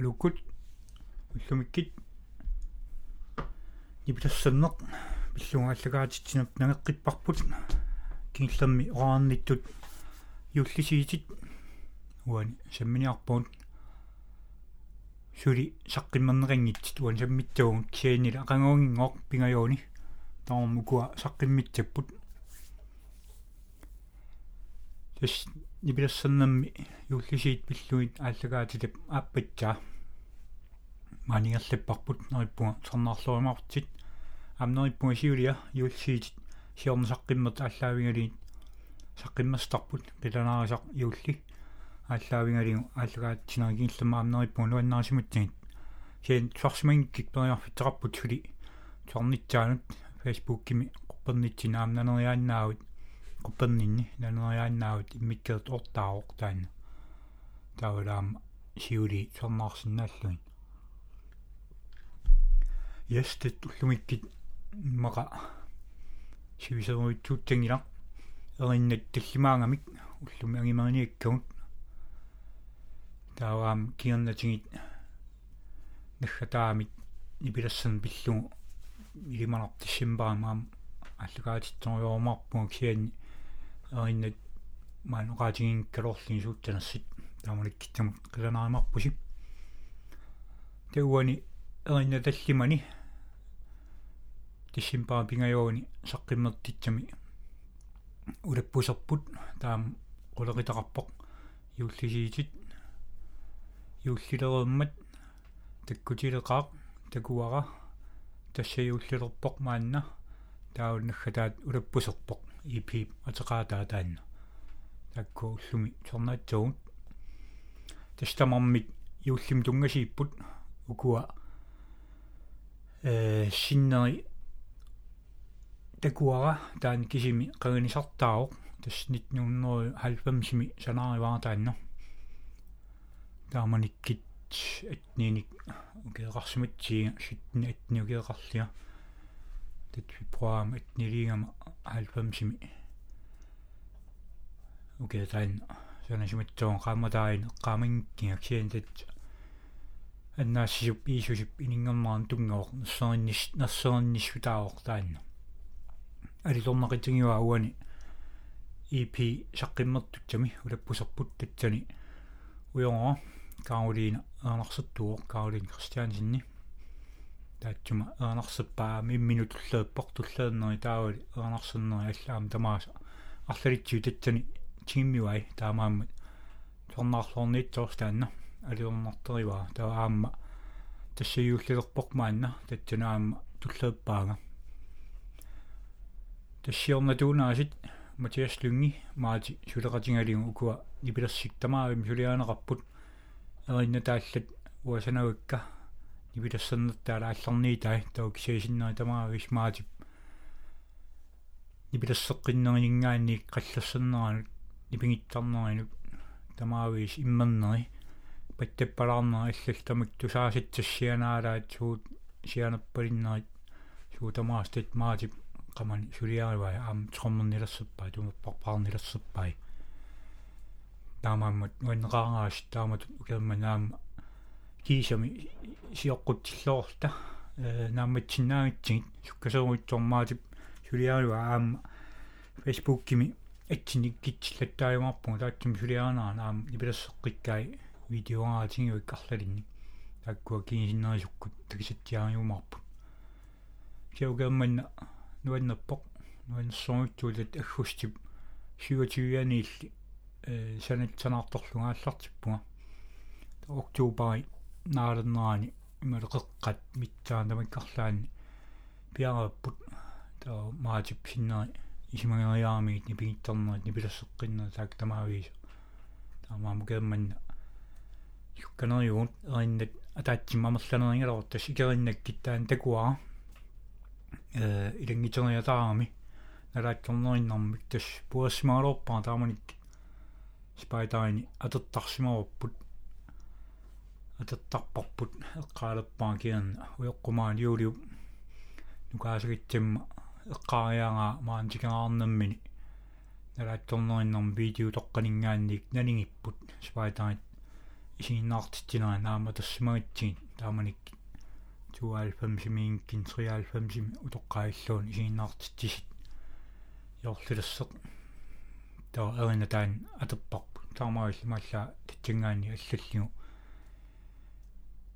алуккут уллумиккит нипилассаннеқ пиллунгааллагаатитсинап нагеққиппарпут кингилламми ораарниттут юллисиитит уани самминиарпуут сули саққиммернерингитсит уан саммиттагун кианила қангунгингоқ пингаюуни таормукуа саққиммитсаппут тэс нибилассернамми юллисиит пиллуит ааллагаатилап ааппатсаа маниерлаппарпут нериппуга сарнаарлуимартит амнериппуга сиулиа юллисиит сиорна саққиммерт ааллаавингалиит саққиммастарпут пиланаарисақ юлли. Ааллаавингалигу ааллагаатсинаагииллама амнериппуга нуаннаарсимутсигит сиэн тварсимангикк периарфитеқарпут сули. Туарнитсаанут фейсбуккими қуппернитсина амнанериааннаавит qupperninni naneriaannaavut иммиккерт ортаароқ таана таавалаама сиули сорнаарсинааллуин ястет уллумиккит маqa сивисеруитсуутсангила эриннат таллимаангамик уллуми агимариниаккагут тааваам киернатигит наххатаамит нипилассан пиллугу илиманартиссимбаамаам аллугаатитсориормарпуг киани эриннат маануqaатигин калорлин суутсанассит тааманиккитсамут qilanaarimarpusi тауани эринна таллимани тиссимпаа пингаюуни саққиммертитсами улаппусерпут таам qulaqitaqarpoq юллисиитит юллилереэммат таккутилеқаақ такуара тассаюуллилерпоқ маанна тауннаггатаат улаппусерпоқ ипи атеқаатаа таанна такку уллуми сорнаатсагут тастамармит юуллим тунгасииппут укуа. Э синнери такуара таан кисими қагнисартааоқ таснит нуннери 90-ми санаариваа таанна тааманиккит атниник укеэқарсиматсига ситтни атни укеэқарлиа тат фибруам атнилигама 90-ми окей тайн санасиматсуун qaamatain qaamingkiaksien tat аннаассисуп иисусип инингермаан тунгоор нассериннис нассеринниссутаавор таанна алилорнақитингиуа ауани EP саққиммертутсами улаппусерпут татсани уйороо Каролина аанарсаттуо Каролин Кристиансинни таатсума аанарсаппаа мимминут туллааппор туллааннери таавали аанарсуннери аллаам тамааса. Арлалитсуу татсани тиммиуай таамаамма торнаарлорниитсоорстаанна алиорнартериваа таа аамма. Тассиюуллилерпоқмаанна татсунаамма туллааппаага тассиорнатуунаасит матиас лунги маати сулеқатингалигу укуа нипилерсик тамаавим сулиаанеқарпут эринна тааллат уасанавикка нипилерсернертаала алларниитай тау кисиисиннери тамаавис маати. Нипилерсеққиннеринингаанни қаллассернеранут нипингиттарнеринут тамаавис иммернери паттаппалаарнери аллал тамик тусааситсассианаалаат суут сианерпалиннерит суутамаастат маатип qamani suliaariwai aam trommernilersuppaa tumapparpaarnilersuppaa таамааммат нуаннеқарангаас таамат укерман аама кисами сиоққутсиллоорта э нааматсинаагитсигит суккасеруитсормаатип сулиаруа аама фейсбуккими атсиниккитсиллаттааюмарпуга таатсим сулиаанаа наам нипилассеққиккай видеоаатингуик арлалинни таккуа кинисиннерисуккут такисаттиариумарпут кеугерманна нуаннаппоқ нуаннссоруттуулат аггустип 27-яниилли э санатсанаарторлунгааллартиппуга октообари нааленнаани ималеқеққат митсаанамиккарлаани пиараппут таа маатип синнери исимагериаамигит нипигитторнерит нипилассеққиннер таак тамаавиис таамаама кеэмманна юкканериуут эриннат атаатсиммамерланерингалор тас икериннаккиттаан такуара э илангитерниатаарами налаатторнериннармик тас пуассимаалорпаа тааманик спайтайни атертарсимаваппут атертарпарпут эққаалерпаа киерна уйоққумаан юулиу нукаасагитсимма эққаариагаа маантикераарнаммини налаатторнериннарм видео тоққанингаанник налингиппут спайтайт isiinnaartitsinera naama tassumagitsigit taamanik 92 miinkkin 93 utoqqailluun isiinnaartittisit jorlulasseq таа эрина таан атеппарпу таамааллималла татсингаани аллаллигу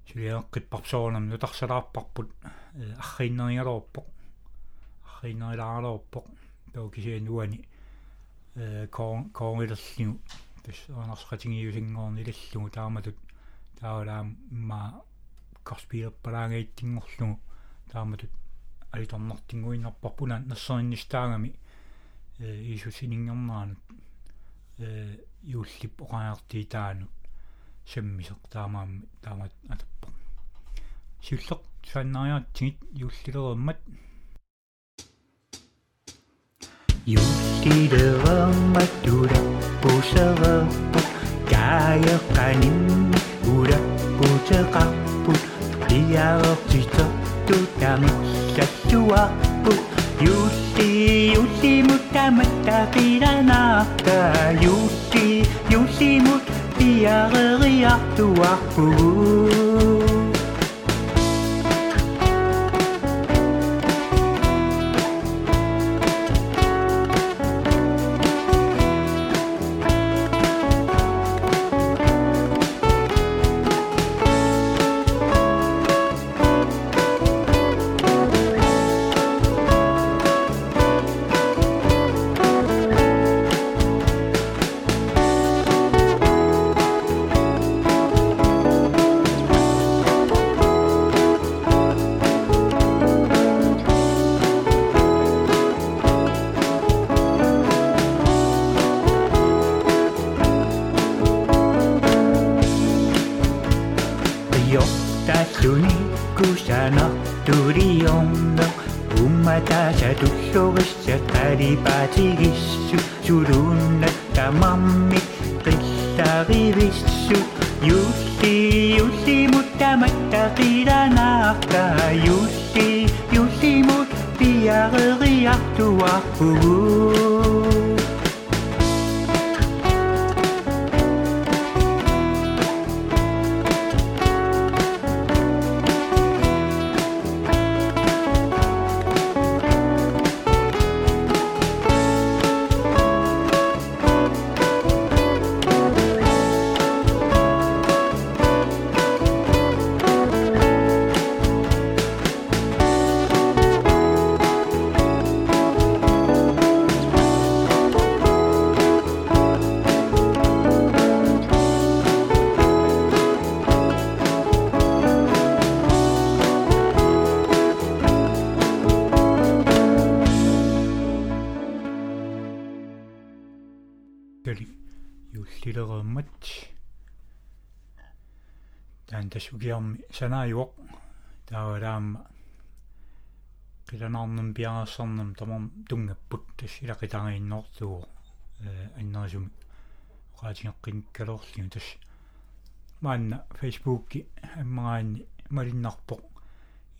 сулиааққит парсоонам нутарсалаарпарпут аррииннериалоорпоқ аррииннерилааралоорпоқ тоо кисиануани э коон коонилерлигу тас анарсqatigiusingornilallугу тааматут таавалаам имма корспиерпалаагеиттингорлугу тааматут алиторнартингуиннарпарпуна нассериннистаагами э иисусинингернаанут э юуллип оqaartii таанут саммисеq таамаамми таамат атаппа силлеq саннариатсигит юуллилереммат юуллилереммат Diaortista tutamikkattuappu Jussi, Jussi, mutta mättä pidän aattaa Jussi, Jussi, mut diareriahtuappu таан тасугиарми санааюоқ таавалаама қиланаарнам пиарассарнам тамам тунгаппут тас илақитарииннортуо э аннерсуми оқаатингеққиниккалоорлиу тас маанна фейсбукки аммагаанни малиннарпоқ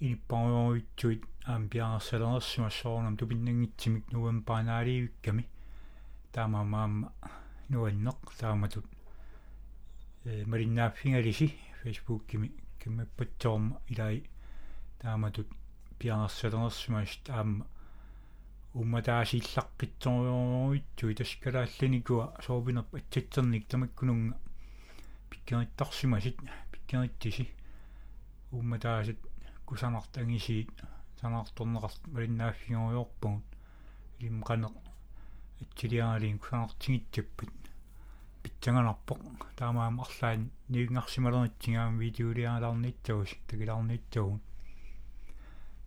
илиппаруйуитсуит аам пиарассалерерсимассоорнам тупиннангитсимик нуам паанаалиивикками таамаамаама нуаннеқ тааматут э мариннааффингалиси фейсбуккими киммаппатсоорма илай. Тааматут пиарсалерсимаас таама умматаасиллаққитсориуруитсуи таскалаалланикуа сообинерп атсатсерник тамаккунунга пиккериттарсимасит пиккериттиси умматаасит кусанартангисиит санаарторнеқарт мариннааффингориорпугут илимқанеқ итсилиаалиин кусанартигитсаппат питсанганарпоқ таамаама арлаан ниунгарсималернитсигаама видеолиаалаарнитсагус такилаарнитсагун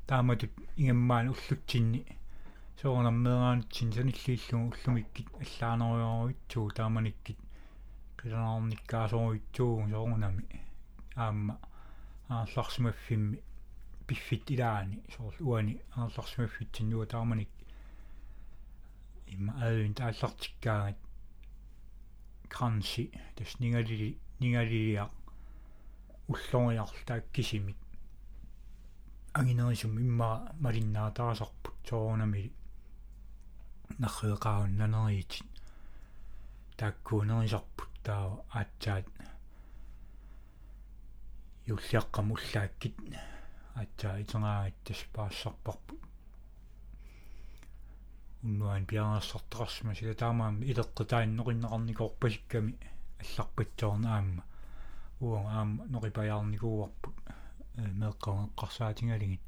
тааматут ингаммаан уллутсинни соорнаммераанитсин саниллииллугу уллумиккит аллаанериоруитсуу тааманиккит қиланаарниккаасоруитсуугу соорнами аама аалларсимаффимми пиффит илаани соорл уани аалларсимаффитсиннуа тааманик имма аавин тааллартиккаагат кранси тас нигалили нигалилиа уллориарл тааккисимик агинерисум имма малиннаатаасарпут соорунамили нарреқаун нанериитит тааккуунерисарпут таава аатсаат юллиаққам уллааккит атсаа итенгаагиттас паассарпарпут уннуан пианерсартеқарсима сила таамаам илеққутааннеқиннеқарникорпасикками алларпатсоорнаамма уон аама ноқипаярникууарпут меэққавеққарсаатингалигит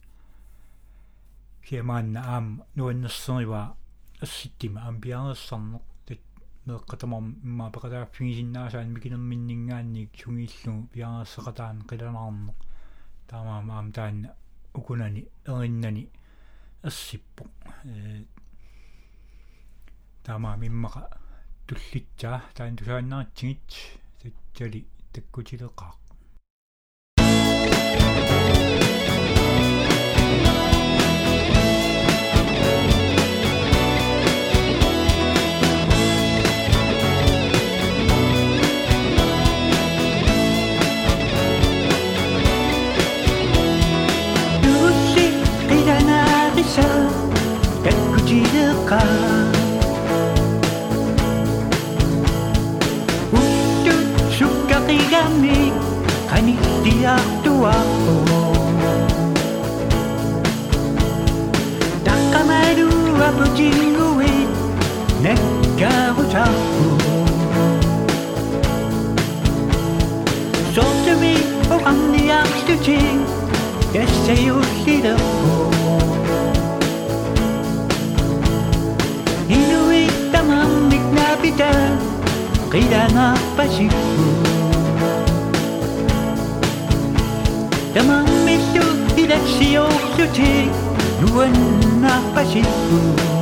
киамаанна аама нуаннерсерива асситтима аам пианерсарнеқ тат меэққатамар имма пеқатааффигисиннаасаан микинерминнингаанник сунгииллугу пианерсеқатаан қиланаарнеқ. Таамаама аам таанна укунани эриннани ассиппо э таамаа миммаqa туллитсаа таан тусааннаатсигит татсали таккутилеқаа Tusi qidanarisa you Demande-moi sur direction beauté, loin n'a pas.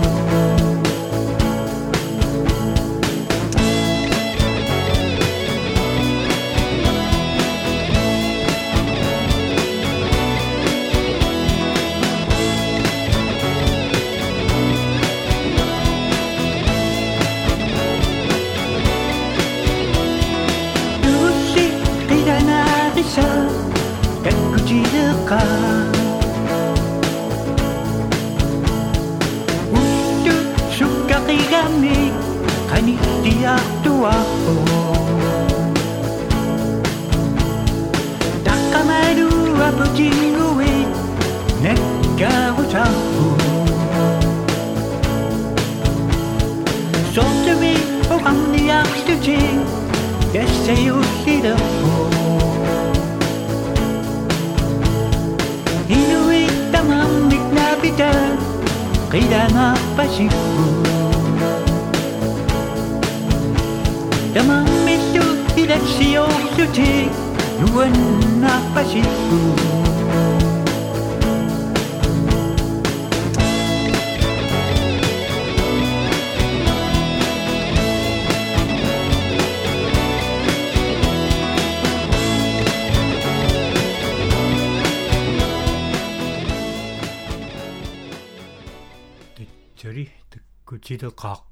Таккутилеқаа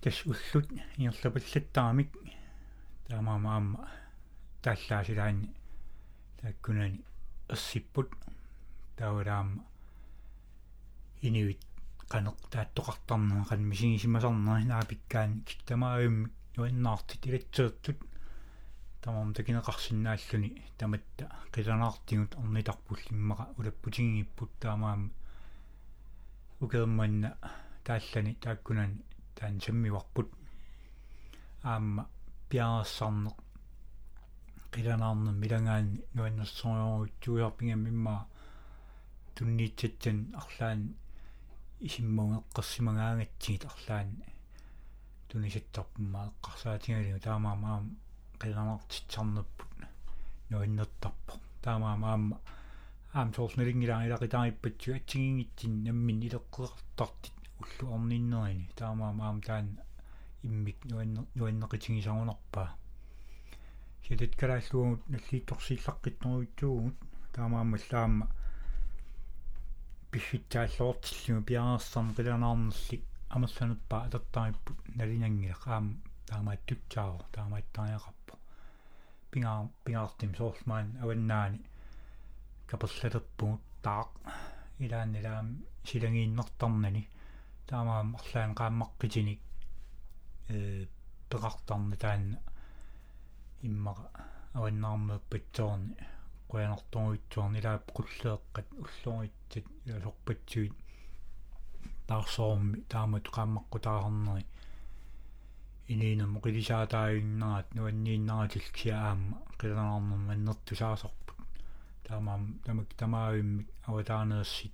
тас уллут иерлапаллаттарамик таамаамаама тааллаасилаани тааккунани ерсиппут таавалаама инивит канеқ тааттоқартарнаа қан мисигисимасарнаа наапиккаани киттамааимми нуаннаартит илатсеэртут тамам такинеқарсинааллуни таматта. Қиланаартигут орнитарпуллиммаqa улаппутингиппут таамаама укерманна тааллани тааккунани таан саммиварпут аама пиаассарнеқ қиланаарнэ милангаани нуаннерсориорутсуиарпингаммимма тунниитсатсан арлаан исиммунгеққарсимагаангатсигит арлаан тунисаттарпумма эққарсаатингалигу таамаама аама қиланартитсарнерпут нуаннертарпо таамаама аама аам соорснелингилаа илақитаариппатсу атсигингитсин наммин илеққеқартартит уллу орниннерини таамаама аама таан иммик нуаннер нуаннеқитигисарунарпаа силат калааллугут наллиитторсииллаққитнеруутсуугут таамаамаллаама писситсааллоортиллугу пиарерсарн қиланаарнерлик амерланерпаа алертариппут налинангилақ аама таамааттутсааро таамааттариақарпо пингаа пингаартим соорсмаан аваннаани каперлатерпугут таақ илааннилаам силангииннэртарнани таамаам арлаан qaammaqqitinik э пеқартарна таанна аваннаармеэппатсоорни quyanartoruitsuarni ilaap qulleeqqat уллуаритсат иласорпатсуит таарсоорми таамат ининам qilisaataayunnarat nuanniinnaratillkia aamma qilanarnum аннерту саасорпут таамаам тамак тамаавиммик аватаанеерсит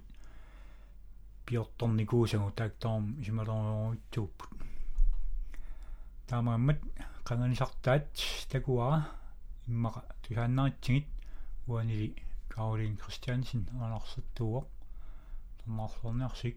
пиорторникуусагу таактоорм исималоруутсууппут таамааммат qanganisartaat takua иммаqa тусааннаатсигит уанили Каролин Кристиансен анарсаттууоq томмарлорниарсик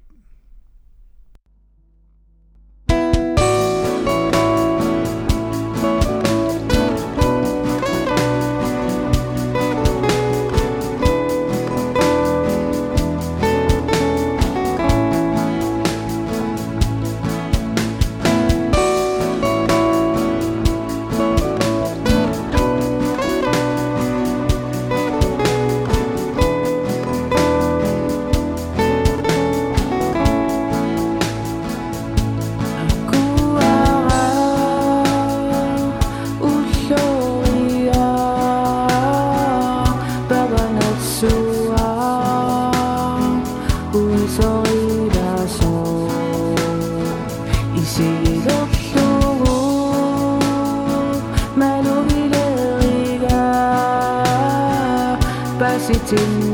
to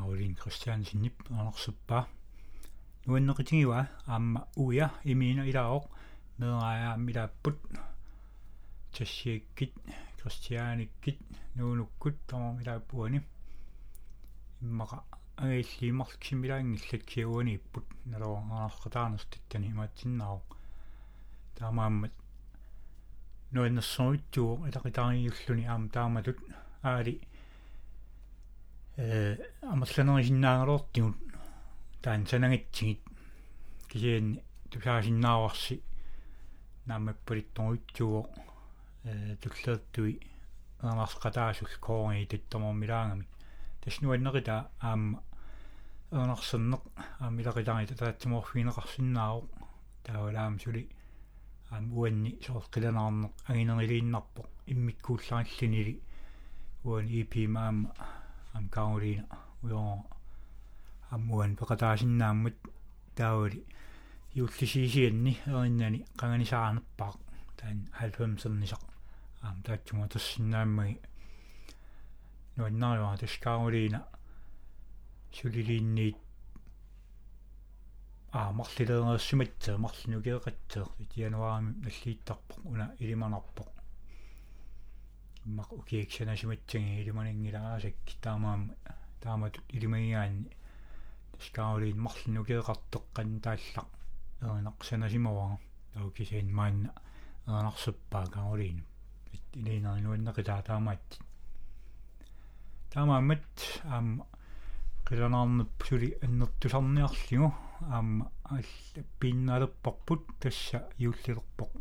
Каролин Кристиансеннип анерсуппаа нуаннеқитигива аама уя имиина илаоқ мераая милааппут тассиаккит кристианиккит нуунуккут тама милааппуани иммаqa агаиллиимарлксимилаангиллат киуани иппут налоо анарқатаарнерс таттани имаатсиннаау таамааммат нуиннэрсоруитсуу илақитариуллуни аама тааматут аали э амерланерисиннаагалуортигут таан санагатсигит кисианни тусаасиннааварси наамаппалитторуитсуо э туллеэртуи аамарсqataasул коорни таттамормилаагами таснуаннерита аама ернарсернеқ аамилақитарита таатсиморфинеқарсиннаавоқ таавалаам сули аам уанни соорқиланаарнеқ агинерилииннарпоқ иммиккууллариллинили уан ip маама ам каулина уйо аммуан пекатаасиннааммат таавали юуллисиисианни ериннани qanganisaanerpaaq таан 90-сернисақ аам таатсума тассиннааммаги нуаннариуа таскаулина сулилиинниит аа марлилеерсиматсаа марлинукеэқатсеэр итиануарами наллииттарпоқ уна илиманарпоқ иммақ укииксанасиматсаги илиманингилаасакки таамаама таамат илимагиаанни таскаулиин марлинукеэқартеққан тааллақ еринақсанасимаваа таукисаин маанна ернарсуппаа каулиин илинаринуаннеқитаа таамаат таамаамат аама qilanaarnup suli annertusarniarligu aamma alla pinnalerparput tassa iullilerpoq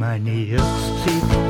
money upstate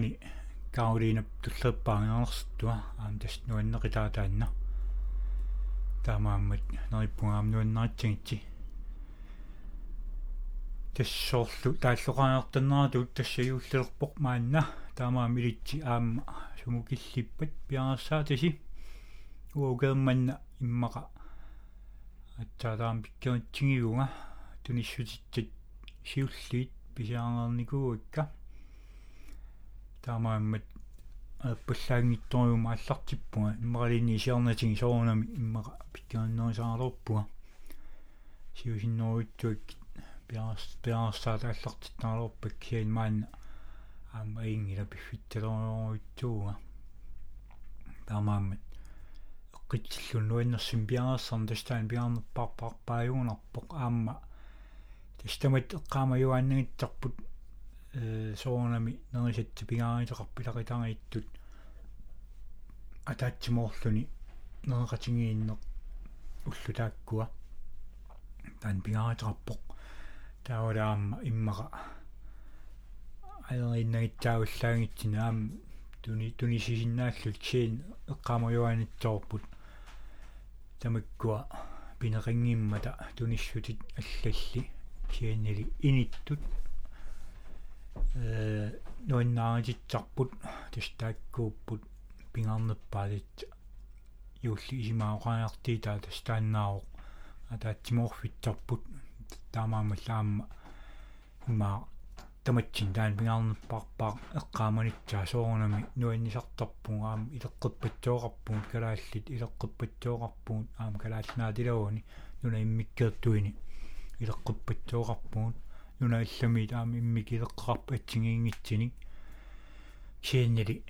тастаққамани каулиинап туллерпаангернерсуттуа аам тас нуаннеқитаатаанна таамааммат нериппунгаам нуаннаатсигитси тассоорлу тааллоқаанертаннаратут тассаюуллерпоq маанна. Таамаам илитси аама сумукиллиппат пиарассаа таси уукерманна иммаqa атсаатаам пиккеритсигиуга туниссутитсат сиуллиит писаангерникууикка таамааммат аппаллаагнитториума аллартиппуга иммаралини исиарнатиги соорунами иммаqa пиккериннерисаалерпуга сиусиннеруитсуак пиарс пиарсаат аллартиттаалерпак сиан маанна аама ингила пиффитталеруйттууга таамааммат эққитсиллуннуаннерсим пиарерсарн тастаан пиарнерпарпарпааюунарпоқ аама тастамат эққаамаюааннагитсарпут э соонами нерисатти пингааритеқарпилақитарииттут атаатсимоорлуни нерақатингииннеқ уллу тааккуа таан пингааритеқарпоқ таавалаама иммаqa аериннагитсаагуллаагитсина аама туни тунисисиннааллут сиин эққаамаюаанитсоорпут тамаккуа пинеқингиммата туниссутит аллалли сианнили иниттут э нуаннааритсарпут тастааккууппут пингаарнерпаалит юулли исимаоqaajартии таа тастааннаароq атаатсимоорфитсарпут таамаамаллаама имаа таматсин таан пингаарнерпарпаа эққааманитсаа соорунами нуаннисартарпуг аама илеққиппатсооқарпугут калааллит илеққиппатсооқарпугут аама калааллаатилауани нуна иммиккертуини илеққиппатсооқарпугут нуна аллами таама иммик илеққарпа атсигиингитсиник сииннили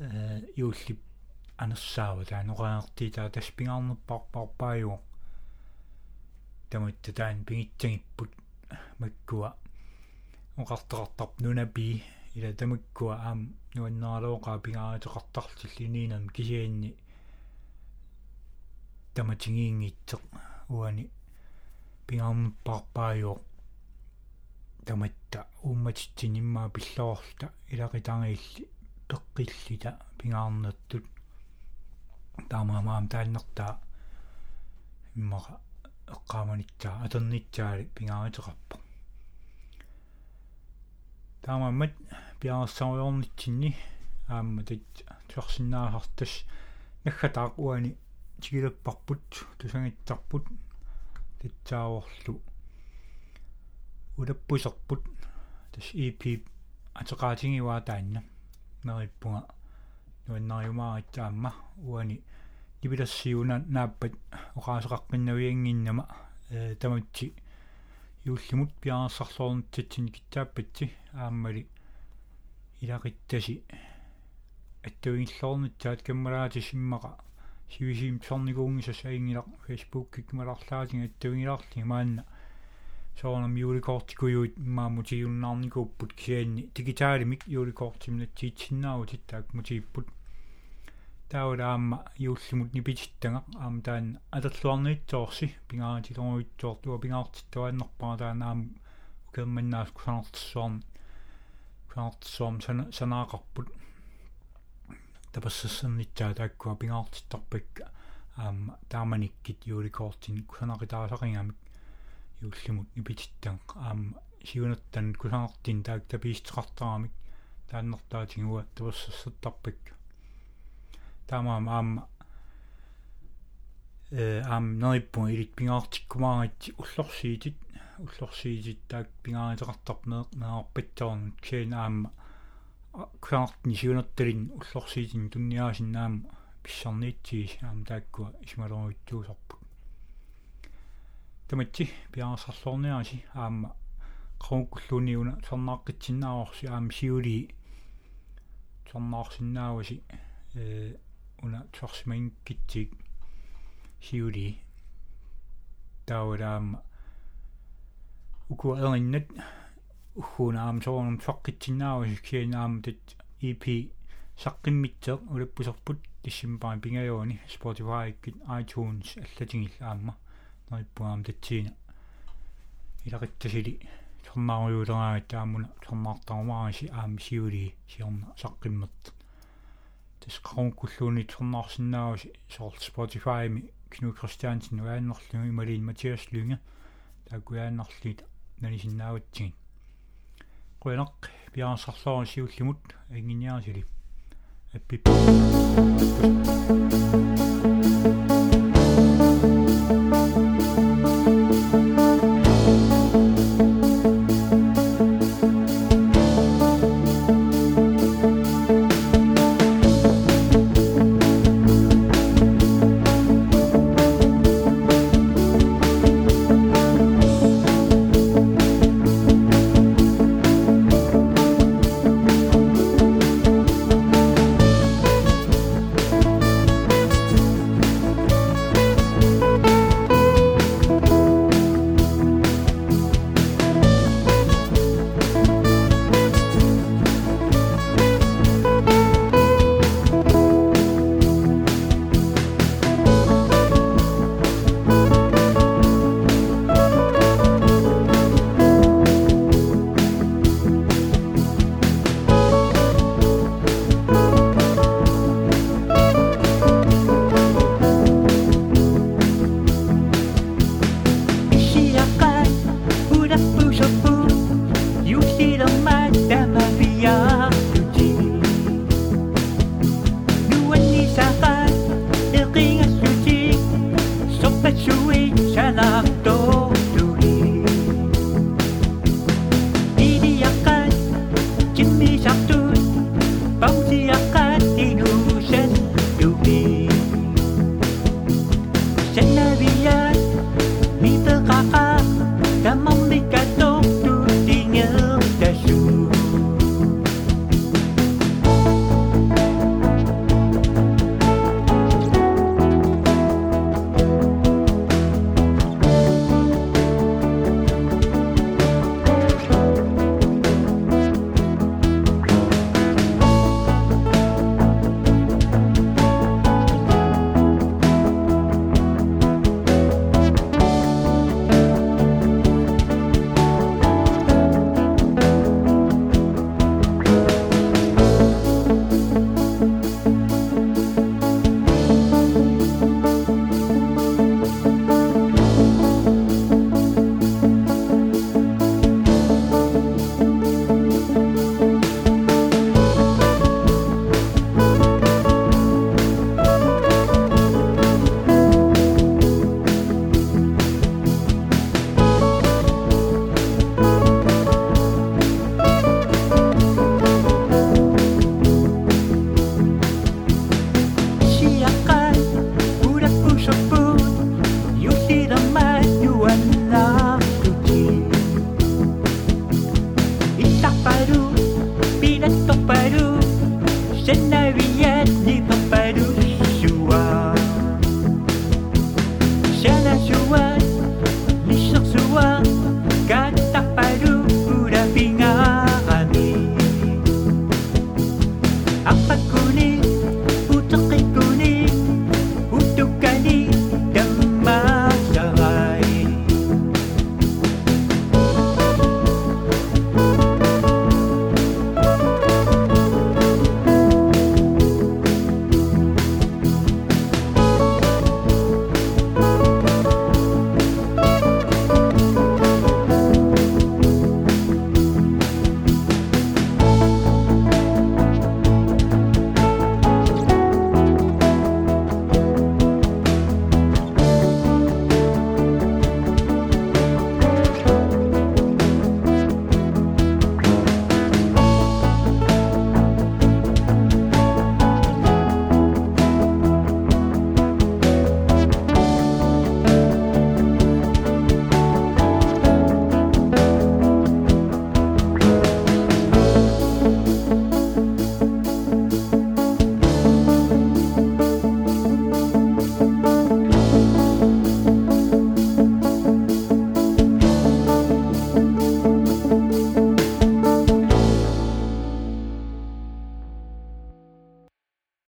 э юуллип анерсаава таа тас пингаарнерпарпарпааюо таматта таан пингитсагиппут маккуа оқартеқартарп нунапи ила тамаккуа аам нуаннаалооқаа пингааритеқартарлиллиниинам кисианни таматингиингитсеқ уани пингаарнерпарпааюо таматта уумматитсиниммаа пиллоорта илақитангиилли пеққиллита пингаарнертут таамаамаам тааннертаа иммаqa эққааманитсаа атернитсаали пингааритеқарпа таамааммат пиаарсауйорнитсинни аама тат туарсиннаахартас наггатаақ уани тигилеппарпут тусангитсарпут титсааворлу улаппусерпут тас EP атеқаатингиваа таанна мериппунга нуаннариумааритсаама уани нибилассиуна нааппат оqaасеқарпиннавиангиннама э таматси юуллимут пиаарсарлуорнитсатсин китсааппатси ааммали илақиттаси аттуингиллоорнитсаат каммалаати симмаqa сивисим сорникуунгисас аингилақ фейсбук кикмаларлаатинг аттуингиларлинг маанна соонам юликортикуйуит маамутиуннаарникууппут киаанни дигитаалимик юликортимнатсиитсиннааву титтаак мутииппут таулаама юуллимут нипититтага аама таан алерлуарниитсоорси пингаатилоруитсоортуа пингаартиттуааннерпаа таанаам укерманнаас кусанартссуарни кусанартссуарм санаақарпут тапассассернитсаа тааккуа пингаартиттарпакка аама тааманиккит юуликортин кусанақитаасақингамик юуллимут нипититтан аама сигунертан кусанартин таак тапиистеқартарамик тааннертаатингуа тапассассертарпакка таамаам аама э ам нойппу илит пингаартиккумаагатси уллорсиитит. Уллорсиитит таак пингааритеқартарпнеэ наарпатсоорн ксeen аама куартни сиунерталин уллорсиитин тунниаасиннаама писсарниитсигис аама тааккуа исмалоруитсуусарпут таматси пиаарсарлуорниаси аама qaukkulluuniuna sarnaaqqitsinnaaorsi aam siuli sarnaarsinnaawasi э уна тsorsimangikkitsik siuli таулаама уку эриннат уггунаам соорнум саққитсиннаавас кианаам тат EP саққиммитсеқ улаппусерпут тиссимпаан пингаюуни Spotify кит iTunes аллатингилла аама нериппуаам татсиина илақиттасили сорнааруйулераага таамуна сорнаартармааси аами сиули сиорна саққиммат тисқарункуллууни сорнаарсинааси соор Spotify ми Knud Christiansen уааннерлуги ималин Матиас Лynge такуяаннерлит нанисиннааватсигин қуянақ пиарсарлоо сиуллимут ангиниарсили аппип riding a sushi, so that you each